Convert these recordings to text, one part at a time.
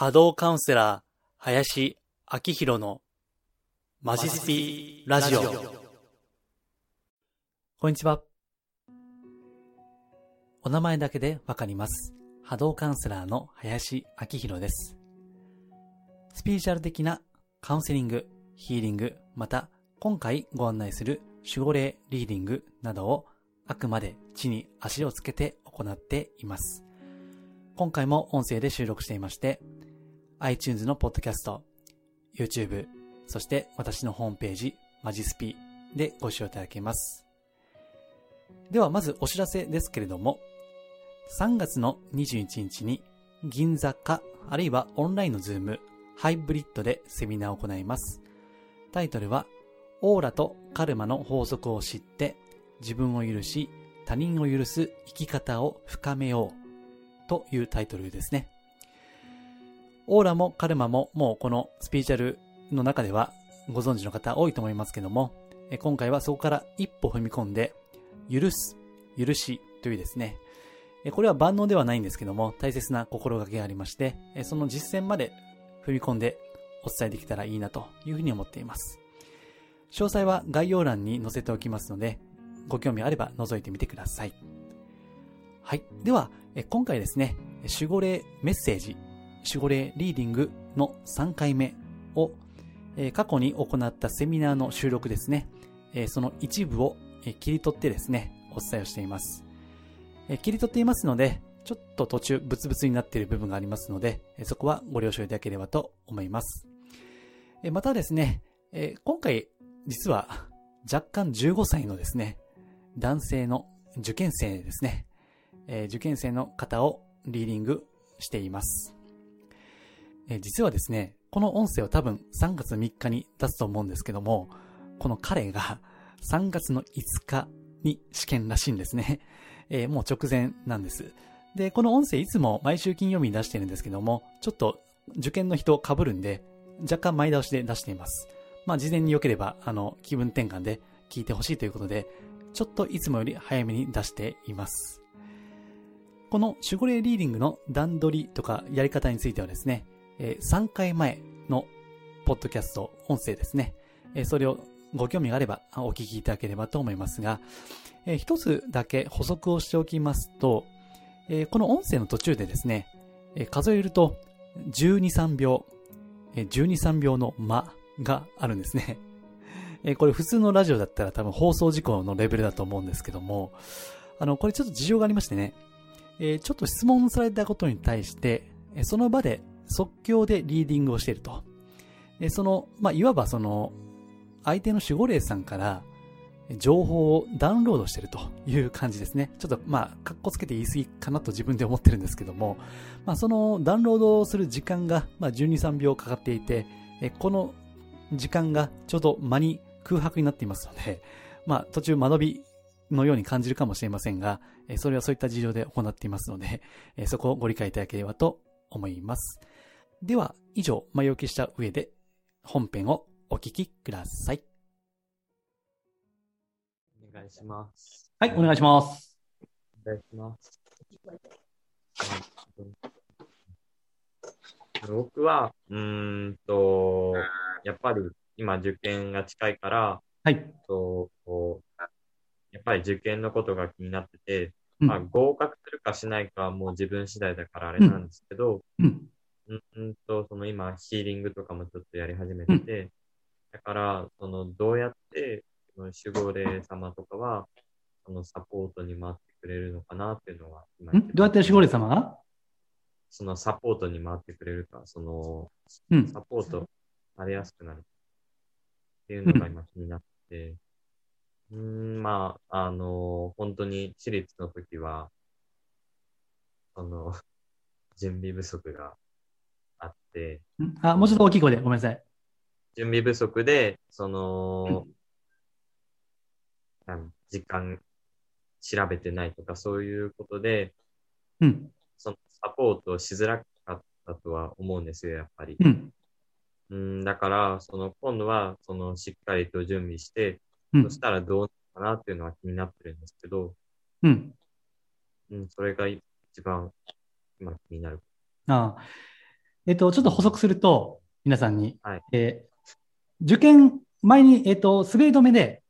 波動カウンセラー、林明宏のマジスピラジオ。こんにちは。お名前だけでわかります。波動カウンセラーの林明宏です。スピリチュアル的なカウンセリング、ヒーリング、また今回ご案内する守護霊リーディングなどをあくまで地に足をつけて行っています。今回も音声で収録していまして、iTunes のポッドキャスト、YouTube、そして私のホームページ、マジスピでご視聴いただけます。ではまずお知らせですけれども、3月の21日に銀座か、あるいはオンラインのズーム、ハイブリッドでセミナーを行います。タイトルは、オーラとカルマの法則を知って、自分を許し、他人を許す生き方を深めようというタイトルですね。オーラもカルマももうこのスピリチュアルの中ではご存知の方多いと思いますけども、今回はそこから一歩踏み込んで、許す、許しというですね、これは万能ではないんですけども、大切な心がけがありまして、その実践まで踏み込んでお伝えできたらいいなというふうに思っています。詳細は概要欄に載せておきますので、ご興味あれば覗いてみてください。はい。では、今回ですね、守護霊メッセージ、守護霊リーディングの3回目を、え過去に行ったセミナーの収録ですね、えその一部を、え切り取ってですね、お伝えをしています。え切り取っていますので、ちょっと途中ブツブツになっている部分がありますので、えそこはご了承いただければと思います。えまたですね、え今回実は若干15歳のですね、男性の受験生ですね、え受験生の方をリーディングしています。え実はですね、この音声を多分3月3日に出すと思うんですけども、この彼が 3月の5日に試験らしいんですね。えーもう直前なんです。で、この音声いつも毎週金曜日に出してるんですけども、ちょっと受験の人被るんで、若干前倒しで出しています。まあ事前に良ければ、あの、気分転換で聞いてほしいということで、ちょっといつもより早めに出しています。この守護霊リーディングの段取りとかやり方についてはですね、えー3回前のポッドキャスト、音声ですね。えーそれをご興味があればお聞きいただければと思いますが、えー一つだけ補足をしておきますと、えーこの音声の途中でですね、えー数えると12、3秒、えー12、3秒の間があるんですね。えーこれ普通のラジオだったら多分放送事故のレベルだと思うんですけども、あの、これちょっと事情がありましてね、えーちょっと質問されたことに対して、えーその場で即興でリーディングをしていると。えーその、まあ、いわばその、相手の守護霊さんから、情報をダウンロードしているという感じですね。ちょっと、まあ、かっこつけて言い過ぎかなと自分で思ってるんですけども、まあ、そのダウンロードする時間が、まあ、12、3秒かかっていて、この時間がちょうど間に空白になっていますので、まあ、途中間延びのように感じるかもしれませんが、それはそういった事情で行っていますので、そこをご理解いただければと思います。では、以上、前置きした上で、本編をお聞きください。お願いします。はい、お願いします。お願いします。僕は、うーんと、やっぱり今受験が近いから、はい。とこうやっぱり受験のことが気になってて、うんまあ、合格するかしないかはもう自分次第だからあれなんですけど、うん。うん、うんと、その今、ヒーリングとかもちょっとやり始めてて、だから、その、どうやって、その守護霊様とかは、そのサポートに回ってくれるのかなっていうのは、今ん？どうやって守護霊様が？そのサポートに回ってくれるか、その、うん。サポートされやすくなるっていうのが今気になって、うーん、まあ、あの、本当に私立の時は、その、準備不足があって、ん？あ、もうちょっと大きい声でごめんなさい。準備不足で、その、なん時間調べてないとか、そういうことで、うん。そのサポートしづらかったとは思うんですよ、やっぱり。うん。うん、だから、その今度は、そのしっかりと準備して、うんそしたらどうかなっていうのは気になってるんですけど、うん。うん、それが一番今気になる。ああ。えっと、ちょっと補足すると、皆さんに、はいえー受験前に、えっと、滑り止めで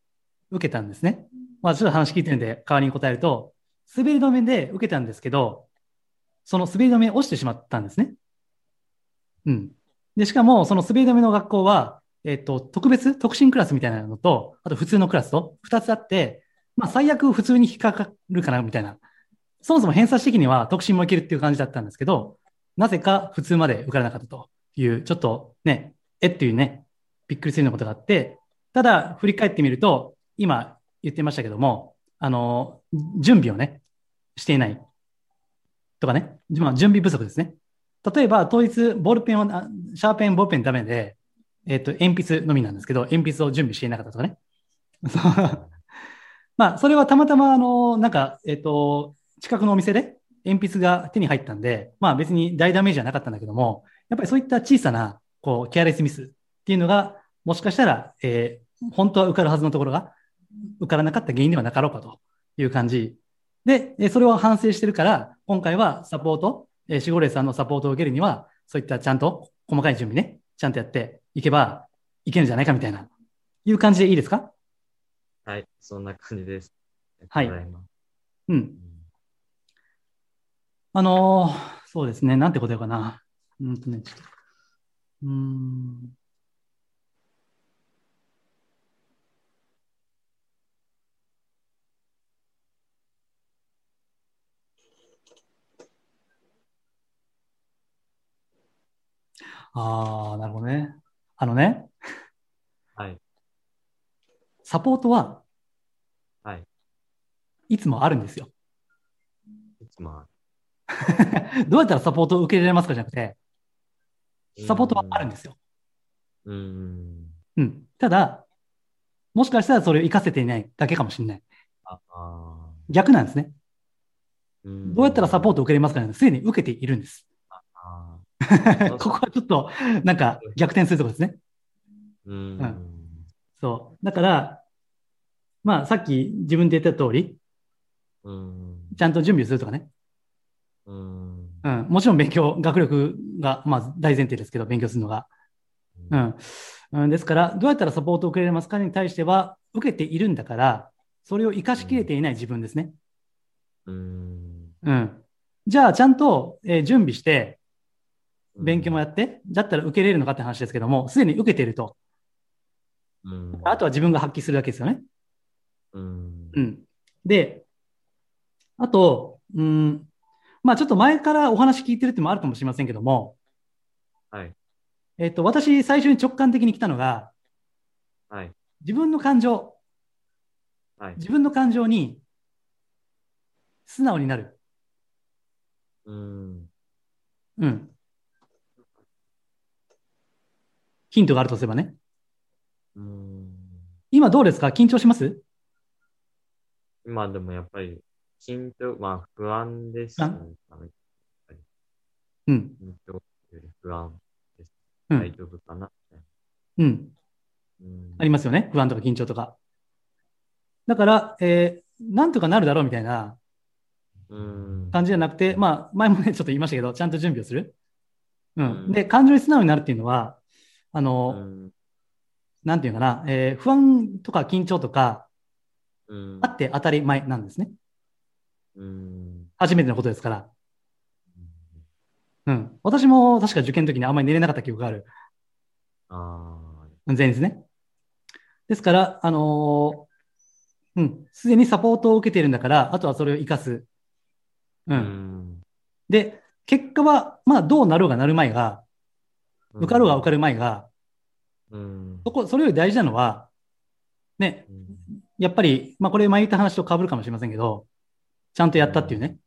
受けたんですね。まあ、ちょっと話聞いてるんで、代わりに答えると、滑り止めで受けたんですけど、その滑り止め落ちてしまったんですね。うん。で、しかも、その滑り止めの学校は、えっと、特別、特進クラスみたいなのと、あと普通のクラスと2つあって、まあ、最悪普通に引っかかるかな、みたいな。そもそも偏差値的には特進もいけるっていう感じだったんですけど、なぜか普通まで受からなかったという、ちょっとね、えっていうね、びっくりするようなことがあって、ただ、振り返ってみると、今言ってましたけども、あの、準備をね、していないとかね、まあ、準備不足ですね。例えば、当日、ボールペンを、シャーペン、ボールペンダメで、えっ、と、鉛筆のみなんですけど、鉛筆を準備していなかったとかね。まあ、それはたまたま、あの、なんか、えっ、と、近くのお店で鉛筆が手に入ったんで、まあ別に大ダメージはなかったんだけども、やっぱりそういった小さな、こう、ケアレスミスっていうのが、もしかしたら、えー本当は受かるはずのところが、受からなかった原因ではなかろうかという感じ。で、えーそれを反省してるから、今回はサポート、えー、シゴレイさんのサポートを受けるには、そういったちゃんと細かい準備ね、ちゃんとやっていけばいけるんじゃないかみたいな、いう感じでいいですか？はい、そんな感じです。はいうん。うんあのーそうですね。なんて答えようかな。うんとね、ちょっと。うーん。ああ、なるほどね。あのね、はい、サポートははい、いつもあるんですよ。いつもあ どうやったらサポートを受け入れられますかじゃなくて、るサポートはあるんですよ。うーん。うん。ただ、もしかしたらそれを活かせていないだけかもしれない。ああ逆なんですね。ー。どうやったらサポートトを受けれますかねすでに受けているんです。あ ここはちょっと、なんか逆転するところですね。ーうん。うそう。だから、まあ、さっき自分で言った通り、うん。ちゃんと準備をするとかね。うん。うん。もちろん勉強、学力が、まあ、大前提ですけど、勉強するのが。うん。うん、ですから、どうやったらサポートを受けられますかに対しては、受けているんだから、それを活かしきれていない自分ですね。うん。うん。じゃあ、ちゃんと、えー準備して、勉強もやっって、だったら受けれるのかって話ですけども、すでに受けていると。うん。あとは自分が発揮するだけですよね。うん。うん。で、あと、うん、まあちょっと前からお話聞いてるってのもあるかもしれませんけども、はい。えっと、私最初に直感的に来たのが、はい。自分の感情、はい。自分の感情に素直になる。うん。うん。ヒントがあるとすればね。うん。今どうですか？緊張します？今でもやっぱり、緊張、まあ不安ですね。うん。緊張より不安です。うん大丈夫かな？うん。なうんありますよね。不安とか緊張とか。だから、えーなんとかなるだろうみたいなうん。感じじゃなくて、まあ、前もね、ちょっと言いましたけど、ちゃんと準備をする。ううんん。で、感情に素直になるっていうのは、あうの、ん。なんていうかな、えー不安とか緊張とか、うんあって当たり前なんですね。うん。初めてのことですから。うん。私も確か受験の時にあんまり寝れなかった記憶がある。あ前日ね。ですから、あのーうん、すでにサポートを受けているんだから、あとはそれを活かす。う。あ。うんん。で、結果は、まあ、どうなろうがなる前が、受かろうが受かる前が、うん。そこ、それより大事なのは、ね、やっぱり、まあ、これ前言った話と被るかもしれませんけど、ちゃんとやったっていうね、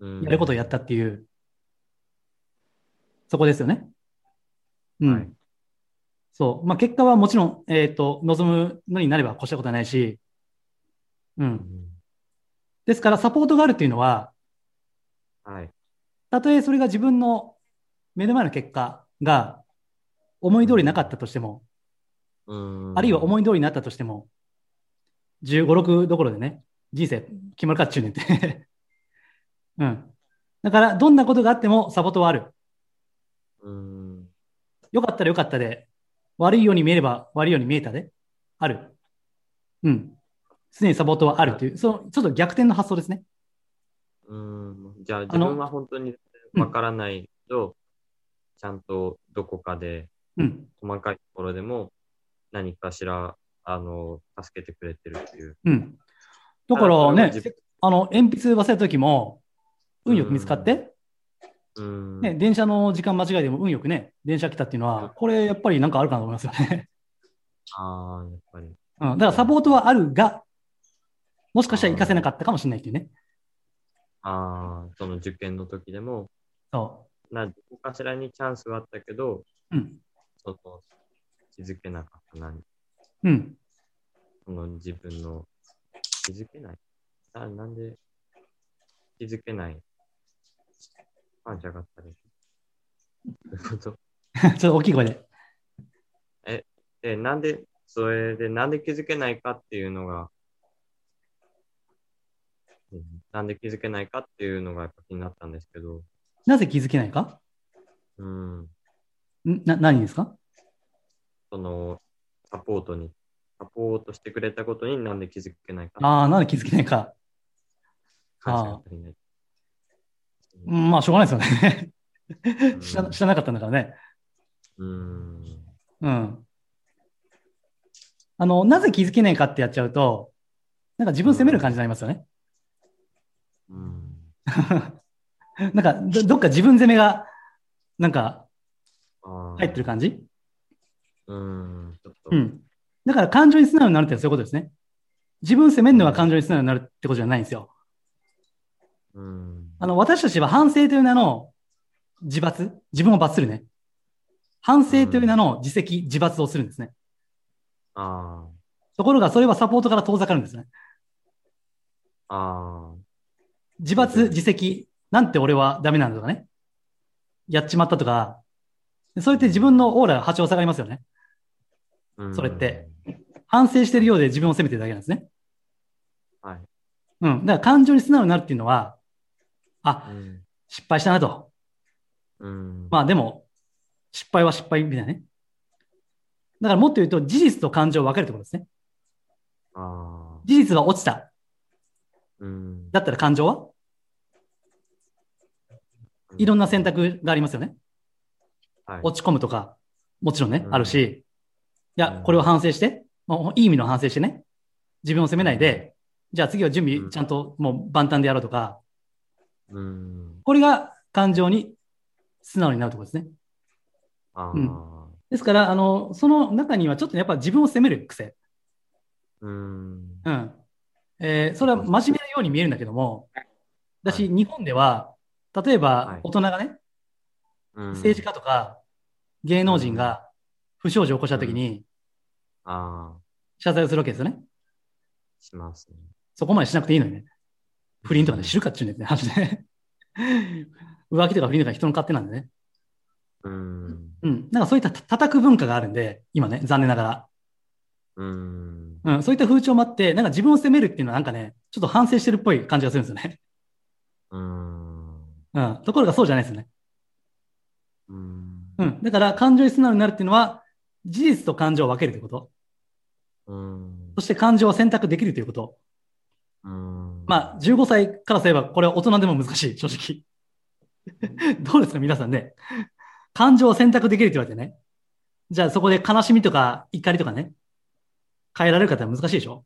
うん。やることをやったっていう、そこですよね。うん。はいそう。まあ、結果はもちろん、えっ、と、望むのになれば越したことはないし、う。うんん。ですから、サポートがあるっていうのは、はい。たとえそれが自分の目の前の結果が思い通りなかったとしても、うん。あるいは思い通りになったとしても、15、6どころでね、人生決まるかっちゅうねんって。うん。だから、どんなことがあってもサポートはある。うん。良かったら良かったで、悪いように見えれば悪いように見えたで、ある。うん。常にサポートはあるっていう、そのちょっと逆転の発想ですね。うん。じゃあ自分は本当にわからないけど、ちゃんとどこかでうん。細かいところでも何かしら、あの、助けてくれてるっていう。うん。だからねあの、鉛筆忘れた時も、運よく見つかって、うん。ね、電車の時間間違いでも運よくね、電車来たっていうのは、これやっぱりなんかあるかなと思いますよね。ああ、やっぱり。うん。だからサポートはあるが、もしかしたら活かせなかったかもしれないっていうね。ああ、その受験の時でも、そな、どこかしらにチャンスはあったけど、う。うん。その、気づけなかったな。うん。その自分の、気づけない。あなんで、気づけない。あ、じゃがったり。どういうこと ちょっと大きい声で。で、なんで、それで、なんで気づけないかっていうのが、うんなんで気づけないかっていうのがやっぱ気になったんですけど、なぜ気づけないか？うん、んな、何ですか？その、サポートに、サポートしてくれたことになんで気づけないか。ああ、なんで気づけないか。感謝が足りない。うん、まあ、しょうがないですよね。うん 知ら知らなかったんだからね。うん。うん。あの、なぜ気づけないかってやっちゃうと、なんか自分責める感じになりますよね。うん。なんかど、どっか自分責めが、なんか、入ってる感じ？うん。ちょっと。うん。だから感情に素直になるってそういうことですね。自分責めるのが感情に素直になるってことじゃないんですよ。うん。あの、私たちは反省という名の自罰、自分を罰するね。反省という名の自責、自罰をするんですね。あところが、それはサポートから遠ざかるんですね。あ。あ自罰、自責、なんて俺はダメなんだとかね。やっちまったとか、そうやって自分のオーラが波長下がりますよね。それって。反省してるようで自分を責めてるだけなんですね。はい。うん。だから感情に素直になるっていうのは、あ、うん。失敗したなと。うん。まあでも、失敗は失敗みたいなね。だからもっと言うと、事実と感情を分けるってことですね。ああ。事実は落ちた。うん。だったら感情は？いろんな選択がありますよね。はい。落ち込むとか、もちろんね、うんあるし、いやう、ん。これを反省して、もういい意味の反省してね、自分を責めないで、じゃあ次は準備ちゃんともう万端でやろうとか、うん。これが感情に素直になるところですね。うん。ですから、あの、その中にはちょっとやっぱ自分を責める癖。うん。うん。えーそれは真面目なように見えるんだけども、私、日本では、例えはい。ば大人がね、うん。政治家とか芸能人が不祥事を起こしたときにああ。謝罪をするわけですよね。しますね。そこまでしなくていいのにね。不倫とかで知るかっちゅうねんって話ね。浮気とか不倫とか人の勝手なんでね。うん。うん。なんかそういったた叩く文化があるんで、今ね、残念ながら。うん。うん。そういった風潮もあって、なんか自分を責めるっていうのはなんかね、ちょっと反省してるっぽい感じがするんですよね。うん。うん。ところがそうじゃないですよね。うん。うん。だから感情に素直になるっていうのは、事実と感情を分けるということ？うん。そして感情を選択できるということ？うん。まあ、15歳からすれば、これは大人でも難しい、正直。どうですか、皆さんね？感情を選択できるって言われてね。じゃあそこで悲しみとか怒りとかね、変えられる方は難しいでしょ？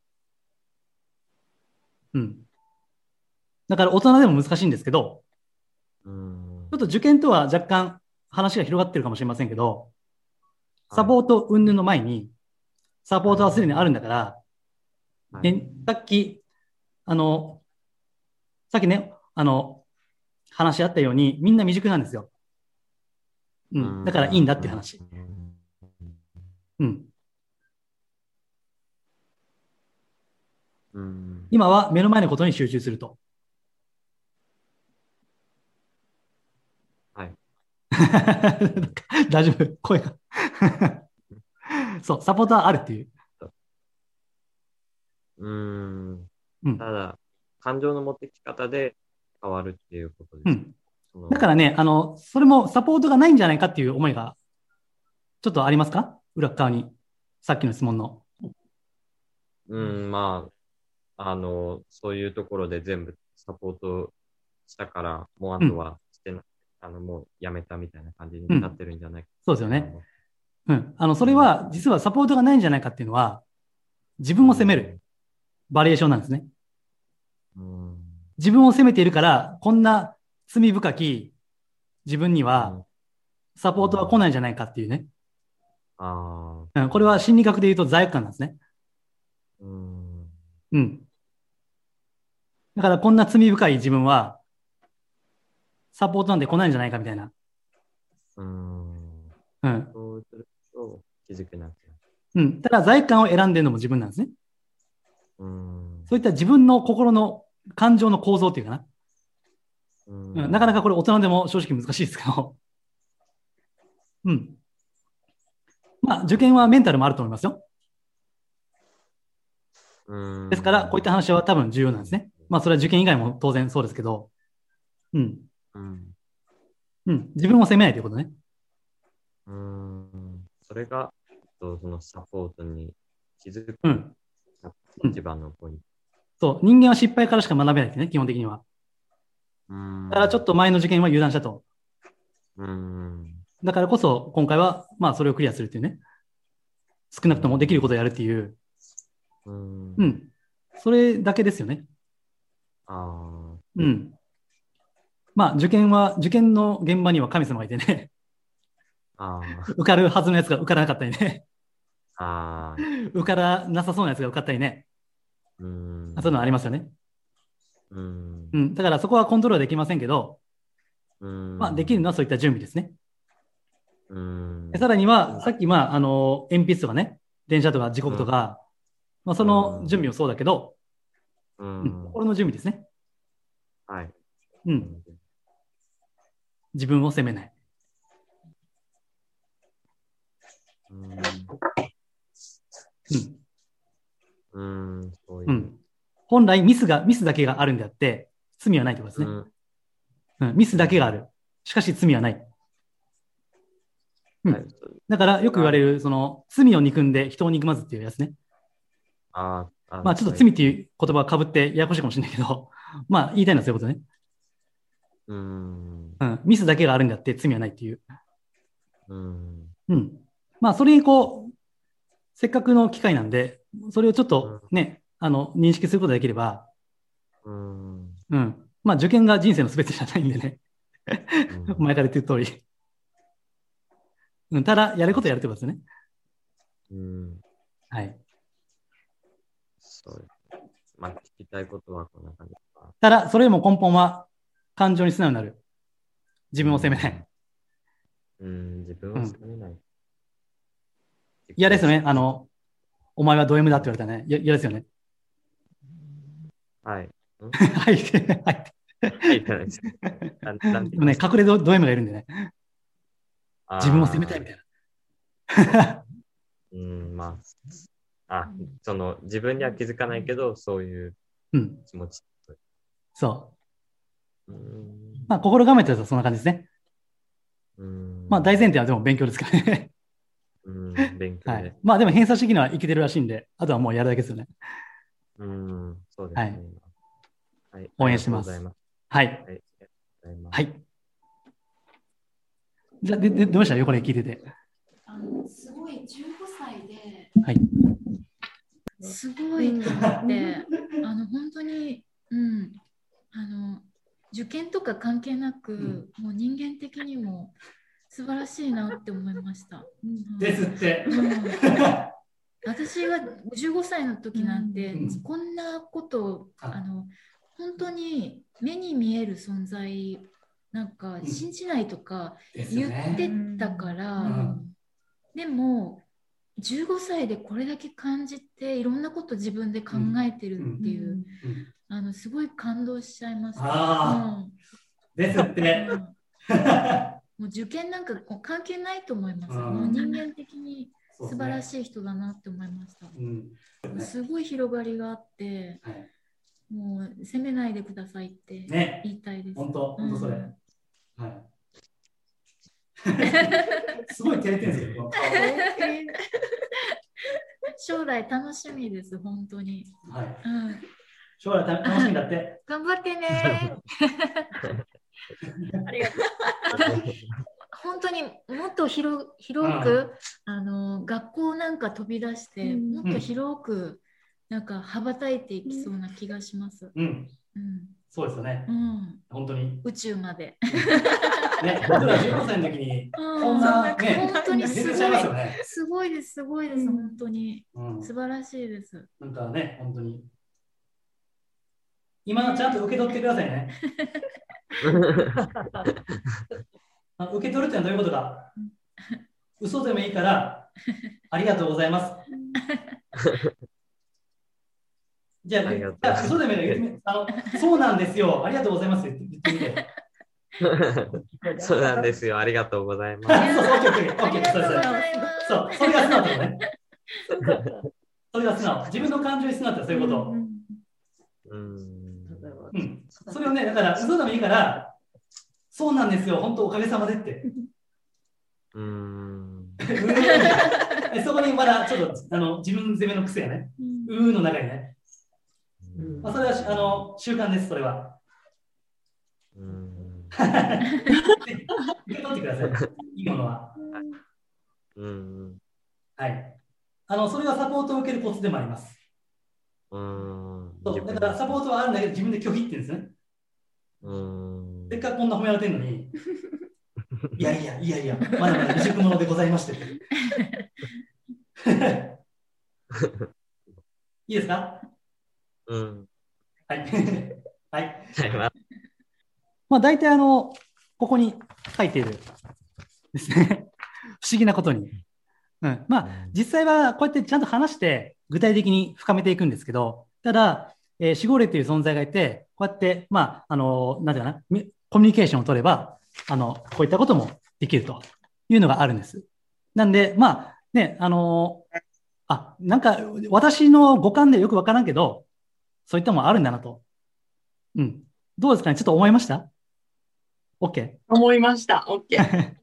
うん。だから大人でも難しいんですけど、うんちょっと受験とは若干話が広がってるかもしれませんけど、サポート云々の前に、サポートはすでにあるんだから、はいね、さっき、あの、さっきね、あの、話し合ったように、みんな未熟なんですよ。うん。だからいいんだっていう話。。うん。うん。今は目の前のことに集中すると。はい。大丈夫？声が。そう、サポートはあるっていう。うん。うん。ただ、感情の持ってき方で変わるっていうことです。うん。だからね、あの、それもサポートがないんじゃないかっていう思いが、ちょっとありますか？裏側に。さっきの質問の。うん、まあ、あの、そういうところで全部サポートしたから、もうあとはしてな、あの、もうやめたみたいな感じになってるんじゃないかそうですよね。うん。あの、それは、実はサポートがないんじゃないかっていうのは、自分を責める。バリエーションなんですね。うん。自分を責めているから、こんな罪深き自分には、サポートは来ないんじゃないかっていうね。あうん。これは心理学で言うと罪悪感なんですね。あ、うん。うん。だからこんな罪深い自分は、サポートなんて来ないんじゃないかみたいな。うん。うん。そうすると気づけなく。うん。ただ罪悪感を選んでるのも自分なんですね。うん。そういった自分の心の感情の構造っていうかな。うんうん、なかなかこれ大人でも正直難しいですけど。うん。まあ、受験はメンタルもあると思いますよ。うんですから、こういった話は多分重要なんですね。まあ、それは受験以外も当然そうですけど。うん。うん。うん。自分を責めないということね。うん。それが、とそのサポートに気づくうん。一番のポイント。そう。人間は失敗からしか学べないってね、基本的には。うんだからちょっと前の受験は油断したと。うん。だからこそ、今回は、まあ、それをクリアするっていうね。少なくともできることをやるっていう。うん。う。ん。それだけですよね。ああ。うん。まあ、受験は、受験の現場には神様がいてね、あ 受かるはずのやつが受からなかったりね、あ。受からなさそうなやつが受かったりね、うん。そういうのありますよね。うん。うん。だからそこはコントロールできませんけど、うん。まあ、できるのはそういった準備ですね。うんで。さらには、さっき、まあ、あの、鉛筆とかね、電車とか時刻とか、まあ、その準備もそうだけど、ううんん。心の準備ですね。はい。うん。自分を責めない。うん。うん。うん。そういうう。ん。本来ミスが、ミスだけがあるんであって、罪はないってことですね。うんうん。ミスだけがある。しかし罪はない。うんはいだからよく言われる、その、罪を憎んで人を憎まずっていうやつね。あーあ。まあちょっと罪っていう言葉が被ってややこしいかもしれないけど、まあ言いたいのはそういうことね。うん。うん。ミスだけがあるんであって罪はないっていう。うん。うん。まあそれにこう、せっかくの機会なんで、それをちょっとね、あの、認識することができれば、うん。うん。まあ受験が人生の全てじゃないんでね。うん 前から言ってる通り。うん。ただ、やることやるってことですね。うん。はい。そう。まあ、聞きたいことはこんな感じか。ただ、それよりも根本は、感情に素直になる。自分を責めない。うん、自分を責めない。嫌ですよね。あの、お前はド M だって言われたらね。いや嫌ですよね。はい。はい。はい。はい、じゃないです。なんなんてでもね、隠れドド M がいるんでね。自分を責めたいみたいな。うん、まあ、あ、その、自分には気づかないけど、そういううん。気持ち。そう。うん。まあ、心構えてるとそんな感じですね。うんまあ、大前提はでも勉強ですからね。うん、勉強ではい。。まあ、でも偏差値的にはいけてるらしいんで、あとはもうやるだけですよね。うん、そうですね。はい。応援してますはい。はい。はい。じゃあ、で、で、どうでした？よ、これ聞いてて。あのすごい15歳ではい。すごいと思って、あの本当に、うん、あの受験とか関係なく、もう人間的にも素晴らしいなって思いました。うん。って。うん。私が15歳の時なんて、うん。こんなことをあ。あの本当に目に見える存在なんか信じないとか言ってたから、うん。でも15歳でこれだけ感じていろんなこと自分で考えてるっていう、あのすごい感動しちゃいました。あですっうん。て。うんもう受験なんか関係ないと思います。うんもう人間的に素晴らしい人だなって思いました。うん。すごい広がりがあって、はい。もう責めないでくださいってね。言いたいです。本当、本当それ。はい。すごい照れてるんですよ、将来楽しみです、本当に。はい。うん、将来た楽しみだって。頑張ってね。ありがとう。と広広く、あの学校なんか飛び出して、うんもっと広くなんか羽ばたいていきそうな気がします。うん。うんそうですよねう。ん、本当に。宇宙まで。ね、僕ら15歳の時に、うんこんなね、本当にすごい出てちゃいますよね。すごいです、すごいです、うん本当に。うん。素晴らしいです。なんかね、本当に。今、ちゃんと受け取ってくださいね。あ受け取るってのはどういうことか？嘘でもいいから、ありがとうございます。じゃあ、あ嘘でもいいからそうなんですよ。ありがとうございますって言ってみて。そうなんですよ。ありがとうございます。そう、それが素直ってことね。それが素直。自分の感情に素直ってそういうこと。うん。それをね、だから、嘘でもいいから、そうなんですよ、本当おかげさまでって。うん。えそこにまだちょっとあの自分攻めの癖やね。うーの中にね。うんまあ、それはあの習慣です、それは。うん。受け取ってください。いいものは。うん。はい。あの、それがサポートを受けるコツでもあります。うん。そうだからサポートはあるんだけど、自分で拒否って言うんですね。うん。せっかくこんな褒められてるのに、いやいや、いやいや、まだまだ未熟者でございまして。いいですか？うん。はい。はい。はい、まあまあ、大体あの、ここに書いているですね。不思議なことに。うん。まあ、実際はこうやってちゃんと話して、具体的に深めていくんですけど、ただ、えー、守護霊という存在がいて、こうやって、まあ、あの、なんていうかな、みコミュニケーションを取れば、あの、こういったこともできるというのがあるんです。なんで、まあ、ね、あのあ、なんか、私の五感でよくわからんけど、そういったものあるんだなと。うん。どうですかね？ちょっと思いました ?OK? 思いました。オッケー。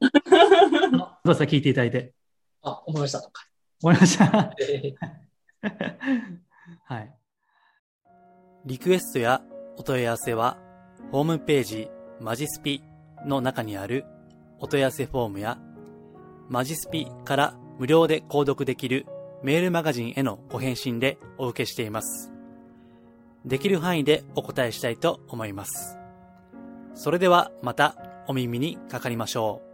どうですか？聞いていただいて。あ、思いました。思いました？え はい。リクエストやお問い合わせは、ホームページマジスピの中にあるお問い合わせフォームや、マジスピから無料で購読できるメールマガジンへのご返信でお受けしています。できる範囲でお答えしたいと思います。それではまたお耳にかかりましょう。